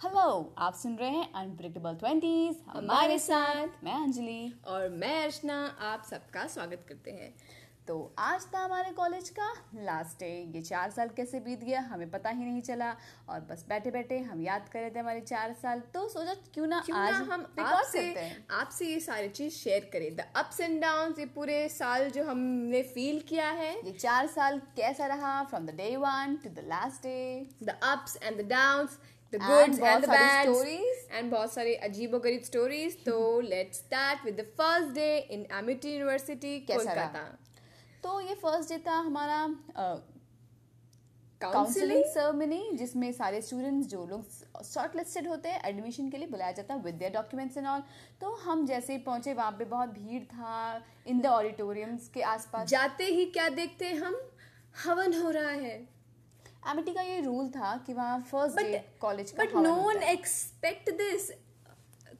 Hello आप सुन रहे हैं अनप्रिडिक्टेबल ट्वेंटीज हमारे साथ मैं अंजलि। और मैं अर्चना आप सबका स्वागत करते हैं। तो आज था हमारे कॉलेज का लास्ट डे ये चार साल कैसे बीत गया हमें पता ही नहीं चला। और बस बैठे बैठे हम याद कर रहे थे हमारे चार साल। तो सोचा क्यों ना क्यों आज ना हम आपसे आपसे ये सारी चीज़ शेयर करें। द अप्स एंड डाउन ये पूरे साल जो हमने फील किया है। ये चार साल कैसा रहा? From the day one to the last day the ups and the downs the बहुत एंड द सारी बैड्स stories. एंड बहुत सारे अजीबो गरीब स्टोरीज तो let's start with the first day in Amity university Kolkata तो ये फ़र्स्ट डे था हमारा काउंसलिंग सेरेमनी जिसमें सारे स्टूडेंट्स जो लोग शॉर्ट लिस्टेड होते हैं एडमिशन के लिए बुलाया जाता है with their documents and all तो हम जैसे ही पहुँचे वहाँ पे बहुत भीड़ था इन द ऑडिटोरियम्स के आसपास। जाते ही क्या देखते हम? हवन हो रहा है। एमिटी का ये रूल था कि वहाँ फ़र्स्ट डे कॉलेज का but no one expect this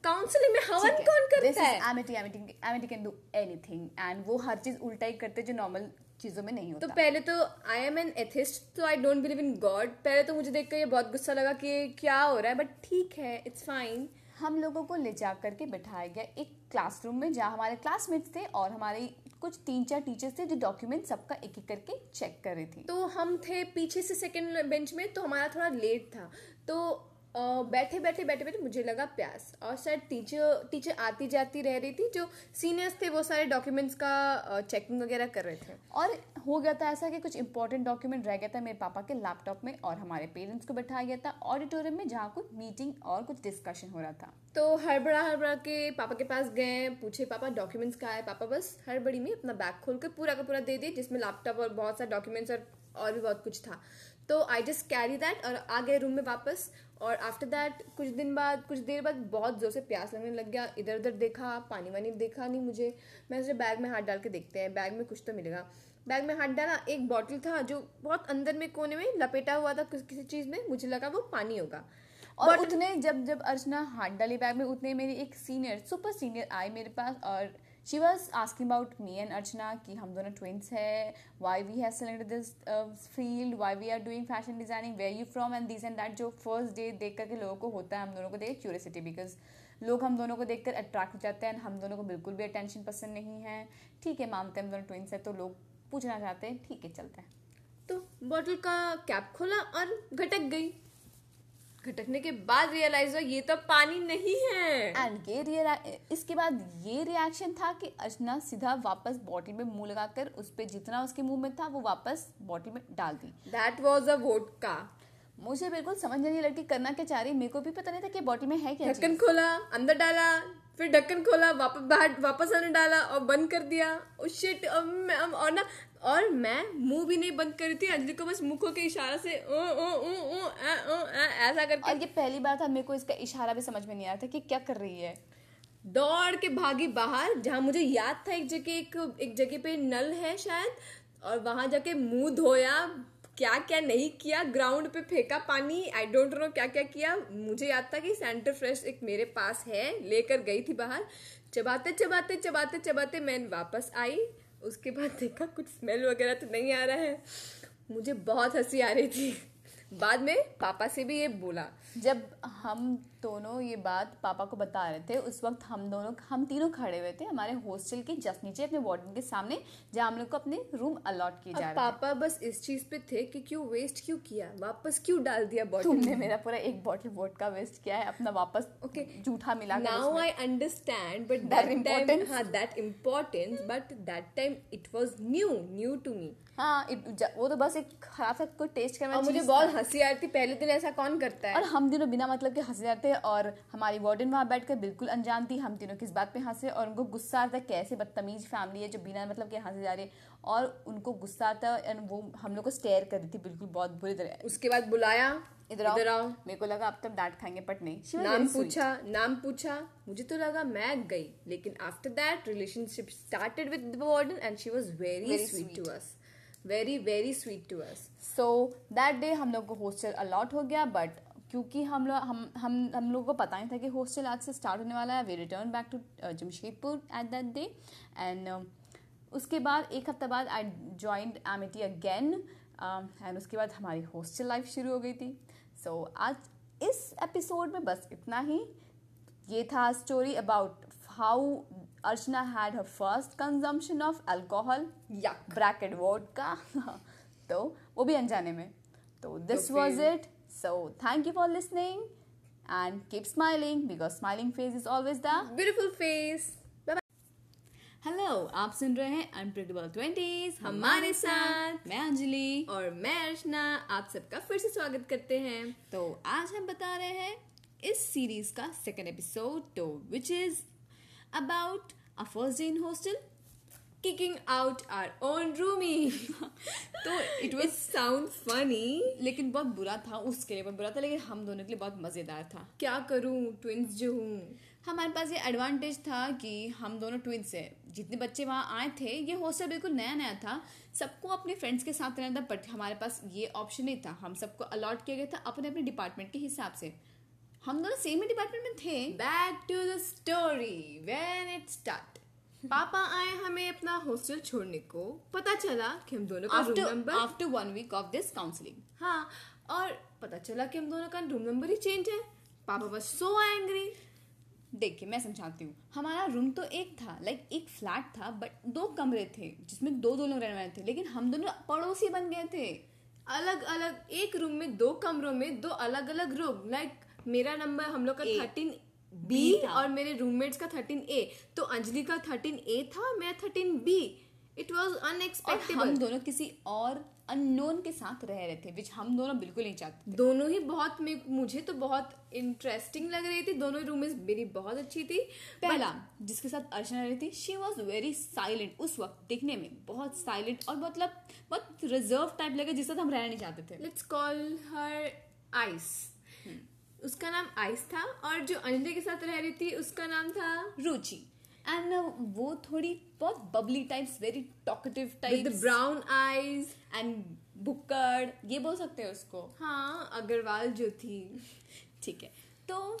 counselling में हवन कौन करता है? Amity, Amity, Amity can do anything and वो हर चीज़ उल्टा ही करते जो नॉर्मल चीज़ों में नहीं होता। तो पहले तो आई एम एन एथिस्ट तो I don't believe in God पहले तो मुझे देखकर ये बहुत गुस्सा लगा कि क्या हो रहा है बट ठीक है इट्स फाइन हम लोगों को ले जा करके बिठाया गया एक क्लासरूम में जहाँ हमारे क्लासमेट्स थे और हमारे कुछ तीन चार टीचर्स थे जो डॉक्यूमेंट सबका एक एक करके चेक कर रही थी। तो हम थे पीछे से सेकेंड बेंच में तो हमारा थोड़ा लेट था। तो बैठे बैठे बैठे बैठे मुझे लगा प्यास। और शायद टीचर टीचर आती जाती रह रही थी, जो सीनियर्स थे, वो सारे डॉक्यूमेंट्स का चेकिंग वगैरह कर रहे थे। और हो गया था ऐसा कि कुछ इंपॉर्टेंट डॉक्यूमेंट रह गया था मेरे पापा के लैपटॉप में और हमारे पेरेंट्स को बैठाया गया था ऑडिटोरियम में जहाँ कुछ मीटिंग और कुछ डिस्कशन हो रहा था। तो हड़बड़ा हड़बड़ा के पापा के पास गए, पूछे, पापा डॉक्यूमेंट्स कहाँ है? पापा बस हड़बड़ी में अपना बैग खोल कर पूरा का पूरा दे दिए, जिसमें लैपटॉप और बहुत सारे डॉक्यूमेंट्स और और भी बहुत कुछ था। तो आई जस्ट कैरी दैट और आ गए रूम में वापस और आफ्टर दैट कुछ दिन बाद, कुछ देर बाद बहुत ज़ोर से प्यास लगने लग गया। इधर उधर देखा पानी वानी देखा नहीं मुझे। मैं सोचा, बैग में हाथ डाल के देखते हैं, बैग में कुछ तो मिलेगा। बैग में हाथ डाला एक बॉटल था जो बहुत अंदर में कोने में लपेटा हुआ था किसी चीज़ में मुझे लगा वो पानी होगा। और उतने जब जब अर्चना हाथ डाली बैग में उतने मेरी एक सीनियर सुपर सीनियर आई मेरे पास और she was asking about me and Archana कि हम दोनों ट्विंस है why we have selected this field why we are doing fashion designing where you from and this and that जो first day देख करके लोगों को होता है हम दोनों को देख क्यूरियसिटी बिकॉज़ लोग हम दोनों को देखकर अट्रैक्ट हो जाते हैं हम दोनों को बिल्कुल भी अटेंशन पसंद नहीं है। ठीक है मानते हैं हम दोनों ट्विंस है तो लोग पूछना चाहते हैं ठीक है चलते हैं। तो बॉटल का कैप खोला और घटक गई। घटकने के बाद रियलाइज़ हुआ ये तो पानी नहीं है। एंड ये रियल इसके बाद ये रिएक्शन था कि अर्चना सीधा वापस बॉटल में मुँह लगाकर उस पर जितना उसके मुँह में था वो वापस बॉटल में डाल दी। That was a vodka मुझे बिल्कुल समझ नहीं लड़की करना क्या चाह रही मेरे को भी पता नहीं था कि बॉटल में है क्या ढक्कन खोला अंदर डाला फिर ढक्कन खोला वापस बाहर वापस अंदर डाला और बंद कर दिया। और शिट और ना और मैं मुँह भी नहीं बंद कर रही थी अंजलि को बस मुँह को के इशारा से ओ ओ ओ ओ आ, ओ, आ, ऐसा करके। और ये पहली बार था मेरे को इसका इशारा भी समझ में नहीं आ रहा था कि क्या कर रही है। दौड़ के भागी बाहर जहाँ मुझे याद था एक जगह एक एक जगह पे नल है शायद और वहाँ जाके मुँह धोया क्या क्या नहीं किया ग्राउंड पे फेंका पानी आई डोंट नो क्या क्या। किया मुझे याद था कि सेंटर फ्रेश एक मेरे पास है, लेकर गई थी बाहर। चबाते चबाते चबाते चबाते मैं वापस आई। उसके बाद देखा कुछ स्मेल वगैरह तो नहीं आ रहा है। मुझे बहुत हँसी आ रही थी। बाद में पापा से भी ये बोला। जब हम दोनों ये बात पापा को बता रहे थे उस वक्त हम दोनों हम तीनों खड़े हुए थे हमारे हॉस्टल के जस्ट नीचे अपने वार्डन के सामने जहाँ हम लोग को अपने रूम अलॉट किए जा अब रहे पापा बस इस चीज़ पे थे कि क्यों वेस्ट क्यों किया? वापस क्यों डाल दिया बॉटल तुमने मेरा पूरा एक बॉटल वोट का वेस्ट किया है अपना वापस ओके जूठा मिला now I understand but that importance. हाँ that importance but that time it was new new to me हाँ वो तो बस एक खराब सा कोई टेस्ट करना मुझे बहुत हँसी आ रही थी पहले दिन ऐसा कौन करता है? और हम तीनों बिना मतलब के हंसे जाते और हमारी वार्डन वहाँ बैठकर बिल्कुल अनजान थी। हम तीनों किस बात पे हंसे और उनको गुस्सा आता है कैसे बदतमीज फैमिली है जो बिना मतलब के हंसे जा रही है। और उनको गुस्सा आता है and वो हम लोग को स्टेयर कर रही थी बिल्कुल बहुत बुरी तरह। उसके बाद बुलाया इधर आओ। इधर आओ। मेरे को लगा अब तक डांट खाएँगे बट नहीं। नाम पूछा नाम पूछा। मुझे तो लगा मैं गई लेकिन after that relationship started with the warden and she was very sweet to us very very sweet to us so that day हम लोग को हॉस्टल अलॉट हो गया बट क्योंकि हम लोग, हम हम हम लोगों को पता नहीं था कि हॉस्टल आज से स्टार्ट होने वाला है we return back to Jamshedpur at that day and उसके बाद, एक हफ़्ता बाद I joined Amity again and उसके बाद हमारी हॉस्टल लाइफ शुरू हो गई थी. सो आज इस एपिसोड में बस इतना ही. ये था story about how Archana had her first consumption of alcohol Yuck. Bracket vodka तो वो भी अनजाने में। तो this was it so thank you for listening and keep smiling because smiling face is always the beautiful face hello आप सुन रहे हैं अनप्रिडिक्टेबल ट्वेंटीज हमारे साथ। मैं अंजलि। और मैं अर्चना। आप सबका फिर से स्वागत करते हैं। तो आज हम बता रहे हैं इस सीरीज़ का सेकंड एपिसोड तो which is about a first day in hostel kicking out our own roomie तो इट वाज साउंड फनी लेकिन बहुत बुरा था उसके लिए बहुत बुरा था लेकिन हम दोनों के लिए बहुत मज़ेदार था। क्या करूँ? ट्विंस जो हूँ। हमारे पास ये एडवांटेज था कि हम दोनों ट्विंस हैं। जितने बच्चे वहाँ आए थे ये हॉस्टल बिल्कुल नया नया था। सबको अपने फ्रेंड्स के साथ रहना था बट हमारे पास ये ऑप्शन नहीं था। हम सबको अलॉट किया गया था अपने अपने डिपार्टमेंट के हिसाब से। हम दोनों सेम ही डिपार्टमेंट में थे। Back to the story when it start पापा आए हमें अपना हॉस्टल छोड़ने को। पता चला कि हम दोनों का room number after one week of this counselling हाँ और पता चला कि हम दोनों का रूम नंबर ही चेंज है। पापा बस सो एंग्री देखिए मैं समझाती हूँ। हमारा रूम तो एक था लाइक एक फ्लैट था बट दो कमरे थे जिसमें दो दो लोग रहने वाले थे लेकिन हम दोनों पड़ोसी बन गए थे। अलग अलग एक रूम में दो कमरों में दो अलग अलग रूम लाइक मेरा नंबर हम लोग का थर्टीन बी और मेरे रूममेट्स का थर्टीन ए तो अंजलि का थर्टीन ए था मेरा thirteen B it was unexpected हम दोनों किसी और अननोन के साथ रह रहे थे विच हम दोनों बिल्कुल नहीं चाहते दोनों ही बहुत मुझे तो बहुत इंटरेस्टिंग लग रही थी। दोनों रूम मेरी बहुत अच्छी थी। पहला जिसके साथ अर्चना रही थी शी वॉज़ वेरी साइलेंट उस वक्त दिखने में। बहुत साइलेंट और मतलब बहुत रिज़र्व टाइप लगे जिसके साथ हम रहना नहीं चाहते थे। लेट्स कॉल हर आइस उसका नाम आइस था और जो अंजलि के साथ रह रही थी उसका नाम था रुचि। एंड वो थोड़ी बहुत bubbly types very talkative with types brown eyes and बुक्कड़ ये बोल सकते हैं उसको। हाँ अग्रवाल जो थी। ठीक है। तो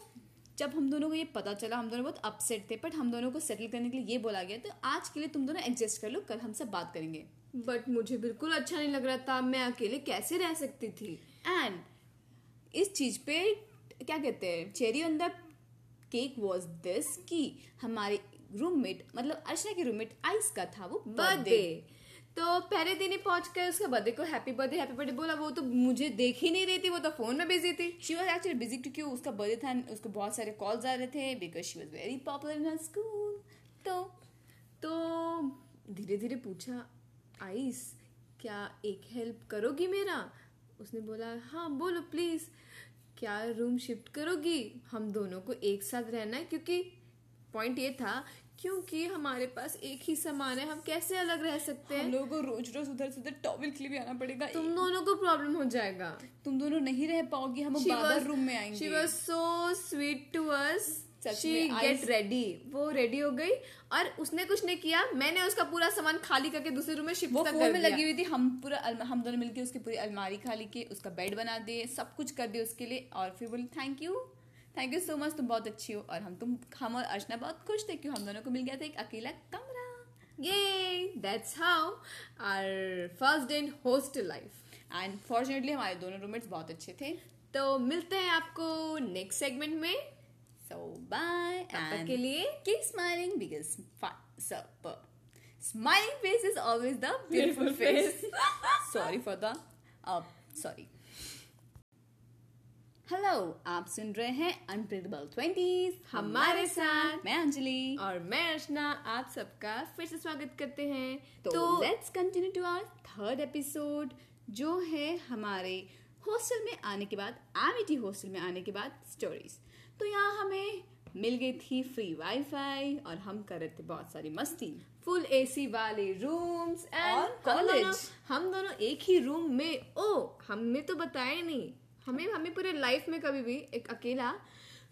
जब हम दोनों को ये पता चला हम दोनों बहुत अपसेट थे बट हम दोनों को सेटल करने के लिए ये बोला गया तो आज के लिए तुम दोनों एडजस्ट कर लो कल हमसे बात करेंगे। बट मुझे बिल्कुल अच्छा नहीं लग रहा था मैं अकेले कैसे रह सकती थी? एंड इस चीज़ पे क्या कहते हैं, cherry on the cake was this कि हमारे रूममेट मतलब अर्चना के रूममेट आइस का था वो बर्थडे तो पहले दिन ही पहुँच कर उसका बर्थडे को हैप्पी बर्थडे हैप्पी बर्थडे बोला, वो तो मुझे देख ही नहीं रही थी, वो तो फ़ोन में बिज़ी थी। शी वॉज़ एक्चुअली बिज़ी क्योंकि उसका बर्थडे था, उसको बहुत सारे कॉल्स आ रहे थे because she was very popular in school तो तो धीरे धीरे पूछा, आइस, क्या एक हेल्प करोगी मेरा? उसने बोला हाँ बोलो प्लीज़ क्या रूम शिफ्ट करोगी? हम दोनों को एक साथ रहना है क्योंकि पॉइंट ये था क्योंकि हमारे पास एक ही सामान है हम कैसे अलग रह सकते हैं? हम लोगों को रोज रोज उधर से उधर टॉवल के लिए भी आना पड़ेगा। तुम दोनों को प्रॉब्लम हो जाएगा। तुम दोनों नहीं रह पाओगी हम बाबर रूम में आएँगे। She was so sweet to us. में, get eyes- ready. वो रेडी हो गई और उसने कुछ नहीं किया। मैंने उसका पूरा सामान खाली करके दूसरे रूम में शिफ्ट वो तक फ़ोन कर में दिया। लगी हुई थी। हम पूरा हम दोनों मिलके उसकी पूरी अलमारी खाली किए उसका बेड बना दिए सब कुछ कर दिए उसके लिए। और फिर बोली thank you thank you so much तुम बहुत अच्छी हो। और हम तुम हम और अर्चना बहुत खुश थे क्यों हम दोनों को मिल गया था एक अकेला कमरा। ये that's how our first in hostel life and fortunately हमारे दोनों रूममेट्स बहुत अच्छे थे। तो मिलते हैं आपको नेक्स्ट सेगमेंट में। सो बाय के लिए because fun so but smiling face is always the beautiful face. sorry for the uh hello आप सुन रहे हैं अनप्रिडिक्टेबल ट्वेंटीज हमारे साथ मैं अंजलि। और मैं अर्चना आप सबका फिर से स्वागत करते हैं। तो let's continue to our third episode जो है हमारे हॉस्टल में आने के बाद एमिटी हॉस्टल में आने के बाद स्टोरीज तो यहाँ हमें मिल गई थी फ्री वाईफाई और हम कर रहे थे बहुत सारी मस्ती। फुल एसी वाले रूम्स एंड कॉलेज हम दोनों एक ही रूम में ओ हमने तो बताया नहीं। हमें हमें पूरे लाइफ में कभी भी एक अकेला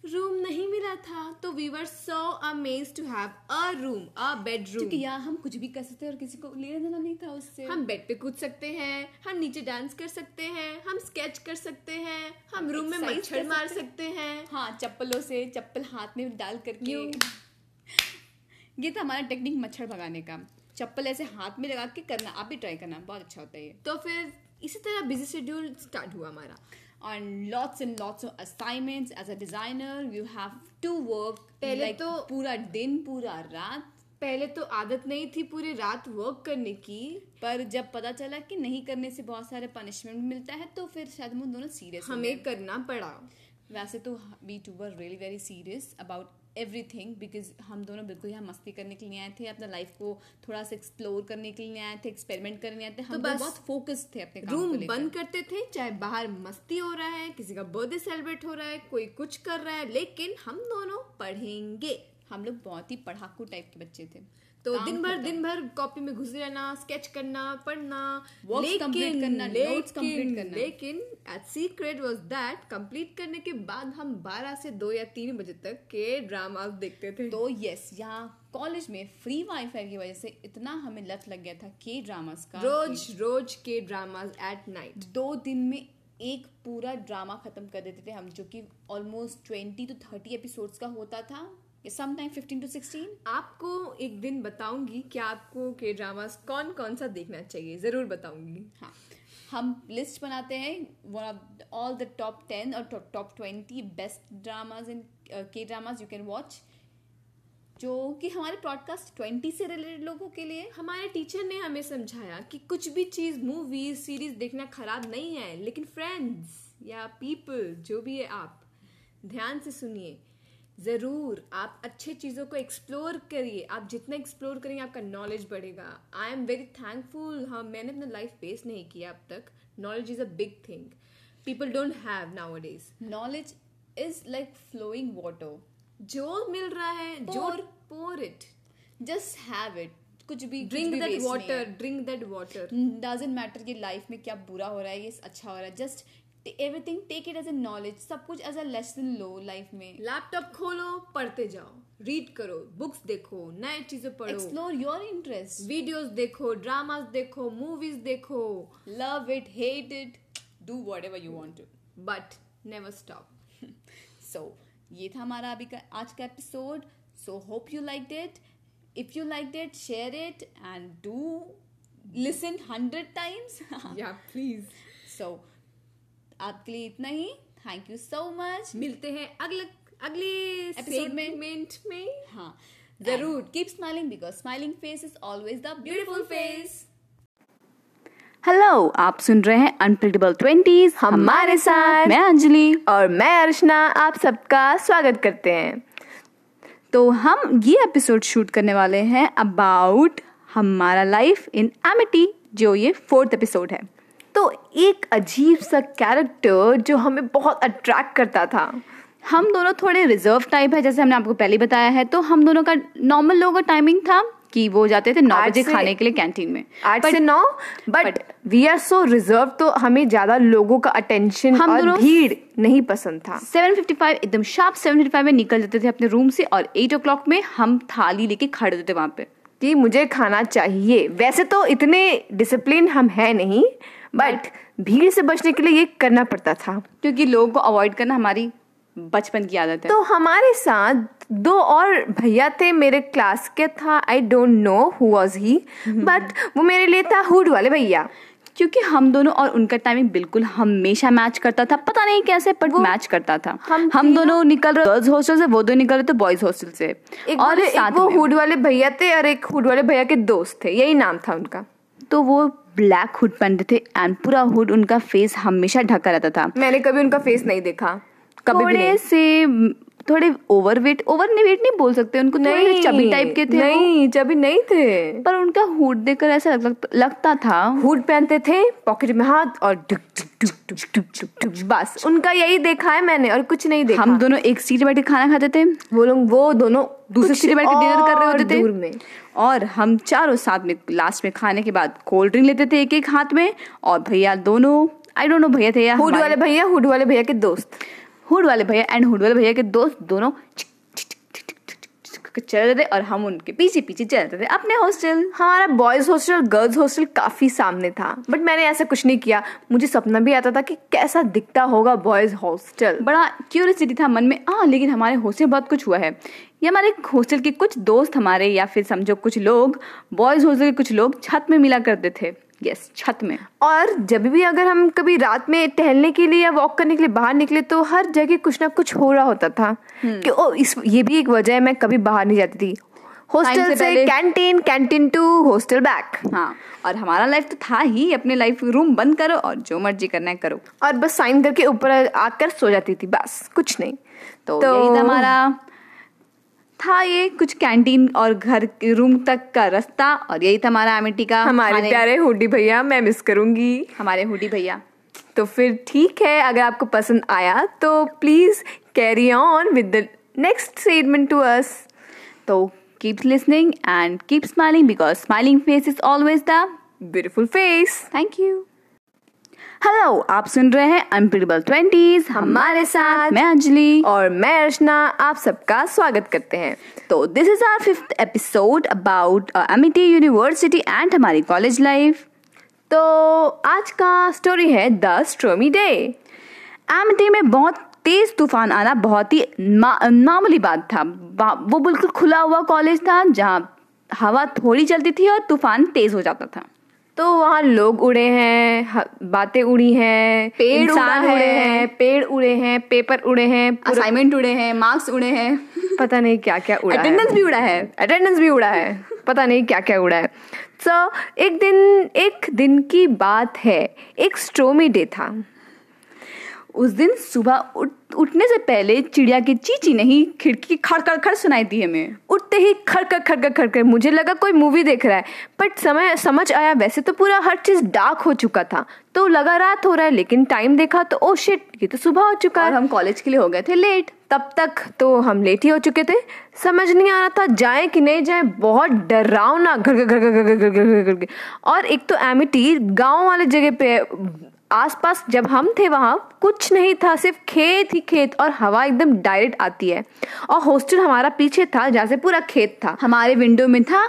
रूम नहीं मिला था तो we were so amazed to have a room a bedroom क्योंकि यहाँ हम कुछ भी कर सकते हैं और किसी को लेना देना नहीं था उससे। हम बेड पे कूद सकते हैं हम नीचे डांस कर सकते हैं हम स्केच कर सकते हैं हम रूम में मच्छर मार सकते हैं। हाँ। चप्पलों से चप्पल हाथ में डाल करके। यूँ। ये था हमारा टेक्निक मच्छर भगाने का। चप्पल ऐसे हाथ में लगा के करना आप भी ट्राई करना बहुत अच्छा होता है तो फिर इसी तरह बिज़ी शेड्यूल स्टार्ट हुआ हमारा। And lots and lots of assignments. As a designer you have to work पहले like तो- पूरा दिन पूरा रात. पहले तो आदत नहीं थी पूरी रात वर्क करने की। पर जब पता चला कि नहीं करने से बहुत सारे पनिशमेंट मिलता है तो फिर शायद हम दोनों सीरियस हमें करना पड़ा। वैसे तो we too were really very serious about everything because हम दोनों बिल्कुल यहाँ मस्ती करने के लिए आए थे अपना लाइफ को थोड़ा सा एक्सप्लोर करने के लिए आए थे एक्सपेरिमेंट करने आए थे। हम तो बस बहुत फोकस थे अपने रूम बंद करते थे चाहे बाहर मस्ती हो रहा है किसी का बर्थडे सेलिब्रेट हो रहा है कोई कुछ कर रहा है लेकिन हम दोनों पढ़ेंगे। हम लोग बहुत ही पढ़ाकू टाइप के बच्चे थे। तो दिन भर दिन भर कॉपी में घुस रहना स्केच करना पढ़ना complete करना, करना। लेकिन at secret was that complete करने के बाद हम 12 से 2 या 3 बजे तक के ड्रामा देखते थे। तो यस यहाँ कॉलेज में फ्री वाईफाई की वजह से इतना हमें लत लग गया था के ड्रामास का रोज रोज के ड्रामास एट नाइट दो दिन में एक पूरा ड्रामा खत्म कर देते थे हम जो कि almost twenty to thirty episodes का होता था। समटाइम फिफ्टीन टू सिक्सटीन आपको एक दिन बताऊँगी कि आपको के ड्रामास कौन कौन सा देखना चाहिए ज़रूर बताऊँगी। हाँ। हम लिस्ट बनाते हैं one of all the top ten और top twenty best dramas in K dramas you can watch जो कि हमारे पॉडकास्ट ट्वेंटी से रिलेटेड लोगों के लिए। हमारे टीचर ने हमें समझाया कि कुछ भी चीज़ मूवीज़ सीरीज़ देखना खराब नहीं है लेकिन फ्रेंड्स या पीपल जो भी है आप ध्यान से सुनिए। ज़रूर आप अच्छे चीज़ों को एक्सप्लोर करिए। आप जितना एक्सप्लोर करेंगे आपका नॉलेज बढ़ेगा। आई एम वेरी थैंकफुल हाँ मैंने अपना लाइफ फेस नहीं किया अब तक। Knowledge is a big thing people don't have nowadays knowledge is like flowing water जो मिल रहा है जो pour it just have it कुछ भी drink that water drink that water doesn't matter कि लाइफ में क्या बुरा हो रहा है ये अच्छा हो रहा है। Just everything take it as a knowledge सब कुछ एज अ लेसन लो लाइफ में। लैपटॉप खोलो पढ़ते जाओ। रीड करो बुक्स देखो नए चीज़ें पढ़ो। एक्सप्लोर योर इंटरेस्ट वीडियोस देखो ड्रामास देखो मूवीज़ देखो। Love it hate it do whatever you want to but never stop so ये था हमारा अभी का आज का episode so hope you like it if you like it share it and do listen hundred times या please so आपके लिए इतना ही। थैंक यू सो मच मिलते हैं अगले अगले एपिसोड में। हाँ। ज़रूर। Keep smiling because smiling face is always the beautiful face hello आप सुन रहे हैं अनप्रिडिबल ट्वेंटीज हमारे साथ। मैं अंजलि और मैं अर्चना आप सबका स्वागत करते हैं। तो हम ये एपिसोड शूट करने वाले हैं अबाउट हमारा लाइफ इन एमिटी जो ये फोर्थ एपिसोड है। तो एक अजीब सा कैरेक्टर जो हमें बहुत अट्रैक्ट करता था। हम दोनों थोड़े रिज़र्व टाइप है जैसे हमने आपको पहले बताया है तो हम दोनों का नॉर्मल लोगों का टाइमिंग था कि वो जाते थे नौ बजे खाने के लिए कैंटीन में। आठ से नौ but we are so reserved तो हमें ज़्यादा लोगों का अटेंशन हम और भीड़ नहीं पसंद था। 7:55 एकदम शार्प 7:55 में निकल जाते थे अपने रूम से और 8 ओ क्लॉक में हम थाली लेके खड़े होते थे वहाँ पे। कि मुझे खाना चाहिए। वैसे तो इतने डिसिप्लिन हम है नहीं बट भीड़ से बचने के लिए ये करना पड़ता था। क्योंकि लोगों को अवॉइड करना हमारी बचपन की आदत है। तो हमारे साथ दो और भैया थे मेरे क्लास के था I don't know who was he but वो मेरे लिए था हुड वाले भैया। क्योंकि हम दोनों और उनका टाइमिंग बिल्कुल हमेशा मैच करता था पता नहीं कैसे बट मैच करता था। हम हम दोनों निकल रहे गर्ल्स हॉस्टल से वो दोनों निकल रहे थे बॉयज़ हॉस्टल से। एक और एक साथ वो हुड वाले भैया थे और एक हुड वाले भैया के दोस्त थे यही नाम था उनका। तो वो ब्लैक हुड पहनते थे एंड पूरा हुड उनका फेस हमेशा ढका रहता था। मैंने कभी उनका फेस नहीं देखा। कभी भी थोड़े नहीं। से थोड़े ओवर वेट ओवर वेट नहीं बोल सकते उनको थोड़े चबी टाइप के थे नहीं चबी नहीं थे। पर उनका हुड देखकर ऐसा लग, लगता था। हुड पहनते थे पॉकेट में हाथ और डुक डुक डुक डुक डुक डुक डुक बस। उनका यही देखा है मैंने और कुछ नहीं देखा। हम दोनों एक सीट बैठ के खाना खाते थे। वो लोग वो दोनों दूसरी सीट बैठ के डिनर कर रहे होते थे। दूर में। और हम चारों साथ में लास्ट में खाने के बाद कोल्ड ड्रिंक लेते थे एक एक हाथ में। और भैया दोनों आई डोंट नो भैया थे या हुड वाले भैया हुड वाले भैया के दोस्त। हुड वाले भैया एंड हुड वाले भैया के दोस्त दोनों चल रहे थे और हम उनके पीछे पीछे चल रहे थे। अपने हॉस्टल हमारा बॉयज़ हॉस्टल गर्ल्स हॉस्टल काफ़ी सामने था। बट मैंने ऐसा कुछ नहीं किया। मुझे सपना भी आता था कि कैसा दिखता होगा बॉयज़ हॉस्टल बड़ा क्यूरियसिटी था मन में। हाँ लेकिन हमारे हॉस्टल बहुत कुछ हुआ है। ये हमारे हॉस्टल के कुछ दोस्त हमारे या फिर समझो कुछ लोग बॉयज़ हॉस्टल के कुछ लोग छत में मिला करते थे। यस छत में। और जब भी अगर हम कभी रात में टहलने के लिए या वॉक करने के लिए बाहर निकले तो हर जगह कुछ ना कुछ हो रहा होता था कि ओ इस ये भी एक वजह है मैं कभी बाहर नहीं जाती थी। हॉस्टल से से canteen canteen to hostel back हाँ और हमारा लाइफ तो था ही अपने लाइफ रूम बंद करो और जो मर्ज़ी करना है करो। और बस साइन करके ऊपर आकर सो जाती थी बस कुछ नहीं। तो, तो- यही था हमारा। था ये कुछ कैंटीन और घर के रूम तक का रास्ता और यही था हमारा अमिटी का हमारे प्यारे हुडी भैया मैं मिस करूँगी। हमारे हुडी भैया। तो फिर ठीक है अगर आपको पसंद आया तो please carry on with the next statement to us तो keep listening and keep smiling because smiling face is always the beautiful face thank you hello आप सुन रहे हैं अनप्रिडेबल ट्वेंटीज हमारे साथ मैं अंजलि। और मैं अर्चना आप सबका स्वागत करते हैं। तो this is our fifth episode about Amity university and हमारी कॉलेज लाइफ तो आज का स्टोरी है द स्ट्रोमी डे एमिटी में बहुत तेज तूफ़ान आना बहुत ही मामूली बात था। वो बिल्कुल खुला हुआ कॉलेज था जहाँ हवा थोड़ी चलती थी और तूफ़ान तेज हो जाता था। तो वहाँ लोग उड़े हैं बातें उड़ी हैं पेड़ इंसान उड़ा है। हैं पेड़ उड़े हैं पेपर उड़े हैं असाइनमेंट उड़े हैं मार्क्स उड़े हैं। पता नहीं क्या क्या उड़ा अटेंडेंस भी उड़ा है। अटेंडेंस भी उड़ा है। पता नहीं क्या क्या उड़ा है। सो so, एक दिन एक दिन की बात है। एक स्ट्रोमी डे था। उस दिन सुबह उठ उठने से पहले चिड़िया की चीची नहीं खिड़की की खड़ खड़ खड़ सुनाई दी हमें उठते ही खड़कर खड़कर खड़कर मुझे लगा कोई मूवी देख रहा है बट समय समझ आया वैसे तो पूरा हर चीज़ डार्क हो चुका था तो लगा रात हो रहा है लेकिन टाइम देखा तो ओ शिट ये तो सुबह हो चुका और है हम कॉलेज के लिए हो गए थे लेट तब तक तो हम लेट ही हो चुके थे समझ नहीं आ रहा था जाए कि नहीं जाए बहुत डरावना घर घर घर घर घर घर घर घर और एक तो एमिटी गाँव वाले जगह पे आसपास जब हम थे वहाँ कुछ नहीं था सिर्फ़ खेत ही खेत और हवा एकदम डायरेक्ट आती है। और हॉस्टल हमारा पीछे था जहाँ से पूरा खेत था। हमारे विंडो में था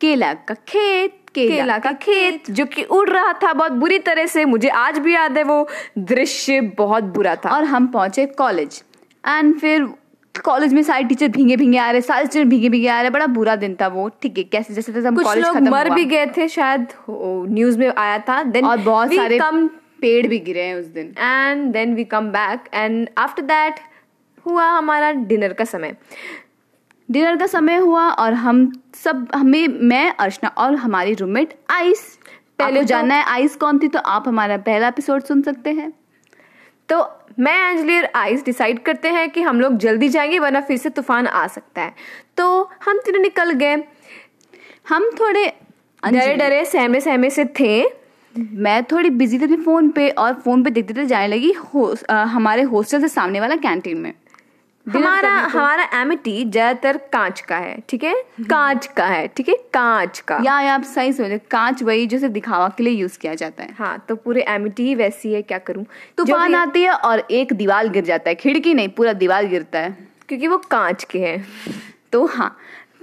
केला का खेत केला केला का खेत जो कि उड़ रहा था बहुत बुरी तरह से मुझे आज भी याद है वो दृश्य बहुत बुरा था। और हम पहुँचे कॉलेज एंड फिर कॉलेज में सारे टीचर भीगे भीगे आ रहे सारे टीचर भीगे भीगे आ रहे बड़ा बुरा दिन था वो ठीक है कैसे जैसे तैसे कुछ लोग मर। भी गए थे शायद न्यूज़ में आया था देन और बहुत सारे कम पेड़ भी गिरे हैं उस दिन। And then we come back and after that हुआ हमारा डिनर का समय। डिनर का समय हुआ और हम सब हमें मैं अर्चना और हमारी रूममेट आइस पहले तो- जानना है आइस कौन थी तो आप हमारा पहला एपिसोड सुन सकते हैं। तो मैं अंजलि और आइस डिसाइड करते हैं कि हम लोग जल्दी जाएँगे वरना फिर से तूफ़ान आ सकता है। तो हम तीनों निकल गए। हम थोड़े डरे डरे सहमे सहमे से थे। मैं थोड़ी बिज़ी थी अपने फ़ोन पे और फ़ोन पे देखते जाने लगी हो, अ, हमारे हॉस्टल से सामने वाला कैंटीन में। हमारा हमारा एमिटी ज़्यादातर कांच का है ठीक है? कांच का है ठीक है? कांच का। या या आप सही सोचे कांच वही जो सिर्फ़ दिखावा के लिए यूज़ किया जाता है। हाँ तो पूरे एमिटी ही वैसी है क्या करूँ? तूफ़ान आती है और एक दीवार गिर जाता है खिड़की नहीं पूरा दीवार गिरता है। क्योंकि वो कांच के हैं। तो हाँ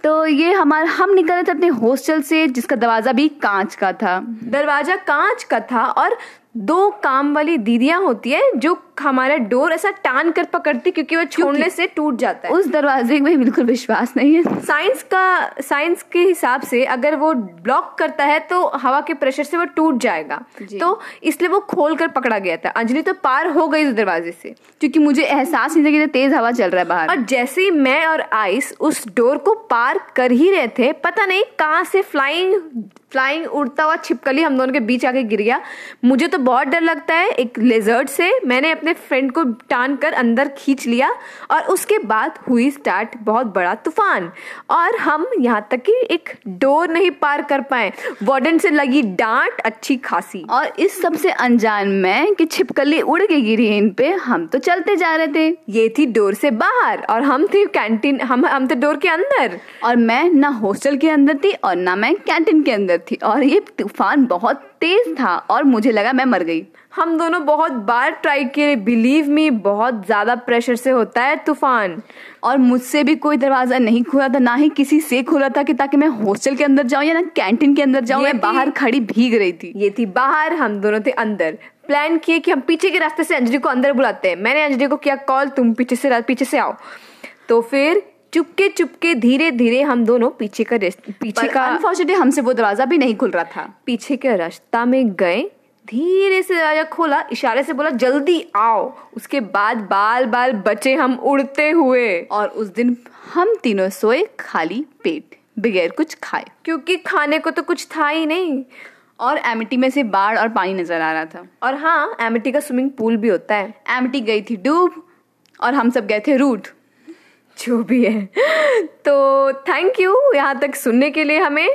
तो ये हमारा, हम निकल रहे थे अपने हॉस्टल से, जिसका दरवाज़ा भी कांच का था। दरवाज़ा कांच का था और दो काम वाली दीदियाँ होती है, जो हमारा डोर ऐसा टान कर पकड़ती क्योंकि वो छोड़ने से टूट जाता है। उस दरवाजे में बिल्कुल विश्वास नहीं है। साइंस का साइंस के हिसाब से अगर वो ब्लॉक करता है तो हवा के प्रेशर से वो टूट जाएगा। तो इसलिए वो खोल कर पकड़ा गया था। अंजलि तो पार हो गई उस दरवाजे से। क्योंकि मुझे एहसास नहीं था कि तेज हवा चल रहा है बाहर। और जैसे ही मैं और आइस उस डोर को पार कर ही रहे थे पता नहीं कहाँ से फ्लाइंग फ्लाइंग उड़ता हुआ छिपकली हम दोनों के बीच आके गिर गया। मुझे तो बहुत डर लगता है एक लेजर्ड से मैंने अपने फ्रेंड को टान कर अंदर खींच लिया और उसके बाद हुई स्टार्ट बहुत बड़ा तूफ़ान। और हम यहाँ तक कि एक डोर नहीं पार कर पाए। वार्डन से लगी डांट अच्छी खासी। और इस सबसे अनजान में कि छिपकली उड़ के गिरी इन पे हम तो चलते जा रहे थे। ये थी डोर से बाहर और हम थे कैंटीन हम हम थे डोर के अंदर। और मैं ना हॉस्टल के अंदर थी और ना मैं कैंटीन के अंदर थी। और ये तूफ़ान बहुत तेज था और मुझे लगा मैं मर गई। हम दोनों बहुत बार ट्राई किए। बिलीव मी बहुत ज़्यादा प्रेशर से होता है तूफ़ान। और मुझसे भी कोई दरवाज़ा नहीं खुला था ना ही किसी से खुला था कि ताकि मैं हॉस्टल के अंदर जाऊँ या ना कैंटीन के अंदर जाऊँ मैं बाहर खड़ी भीग रही थी। ये थी बाहर हम दोनों थे अंदर। प्लान किए कि हम पीछे के रास्ते से अंजलि को अंदर बुलाते हैं। मैंने अंजलि को किया कॉल तुम पीछे से पीछे से आओ। तो फिर चुपके चुपके धीरे धीरे हम दोनों पीछे का पीछे का अनफॉर्चुनेटली हमसे वो दरवाज़ा भी नहीं खुल रहा था। पीछे के रास्ता में गए धीरे से दरवाज़ा खोला इशारे से बोला जल्दी आओ। उसके बाद बाल बाल बचे हम उड़ते हुए। और उस दिन हम तीनों सोए खाली पेट बगैर कुछ खाए। क्योंकि खाने को तो कुछ था ही नहीं। और एमिटी में से बाढ़ और पानी नज़र आ रहा था। और हाँ एमिटी का स्विमिंग पूल भी होता है। एमिटी गई थी डूब और हम सब गए थे रूट जो भी है। तो थैंक यू यहाँ तक सुनने के लिए हमें।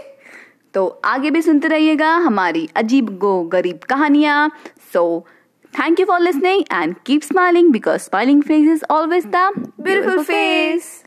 तो आगे भी सुनते रहिएगा हमारी अजीब गो गरीब कहानियाँ। So thank you for listening and keep smiling because smiling face is always the beautiful face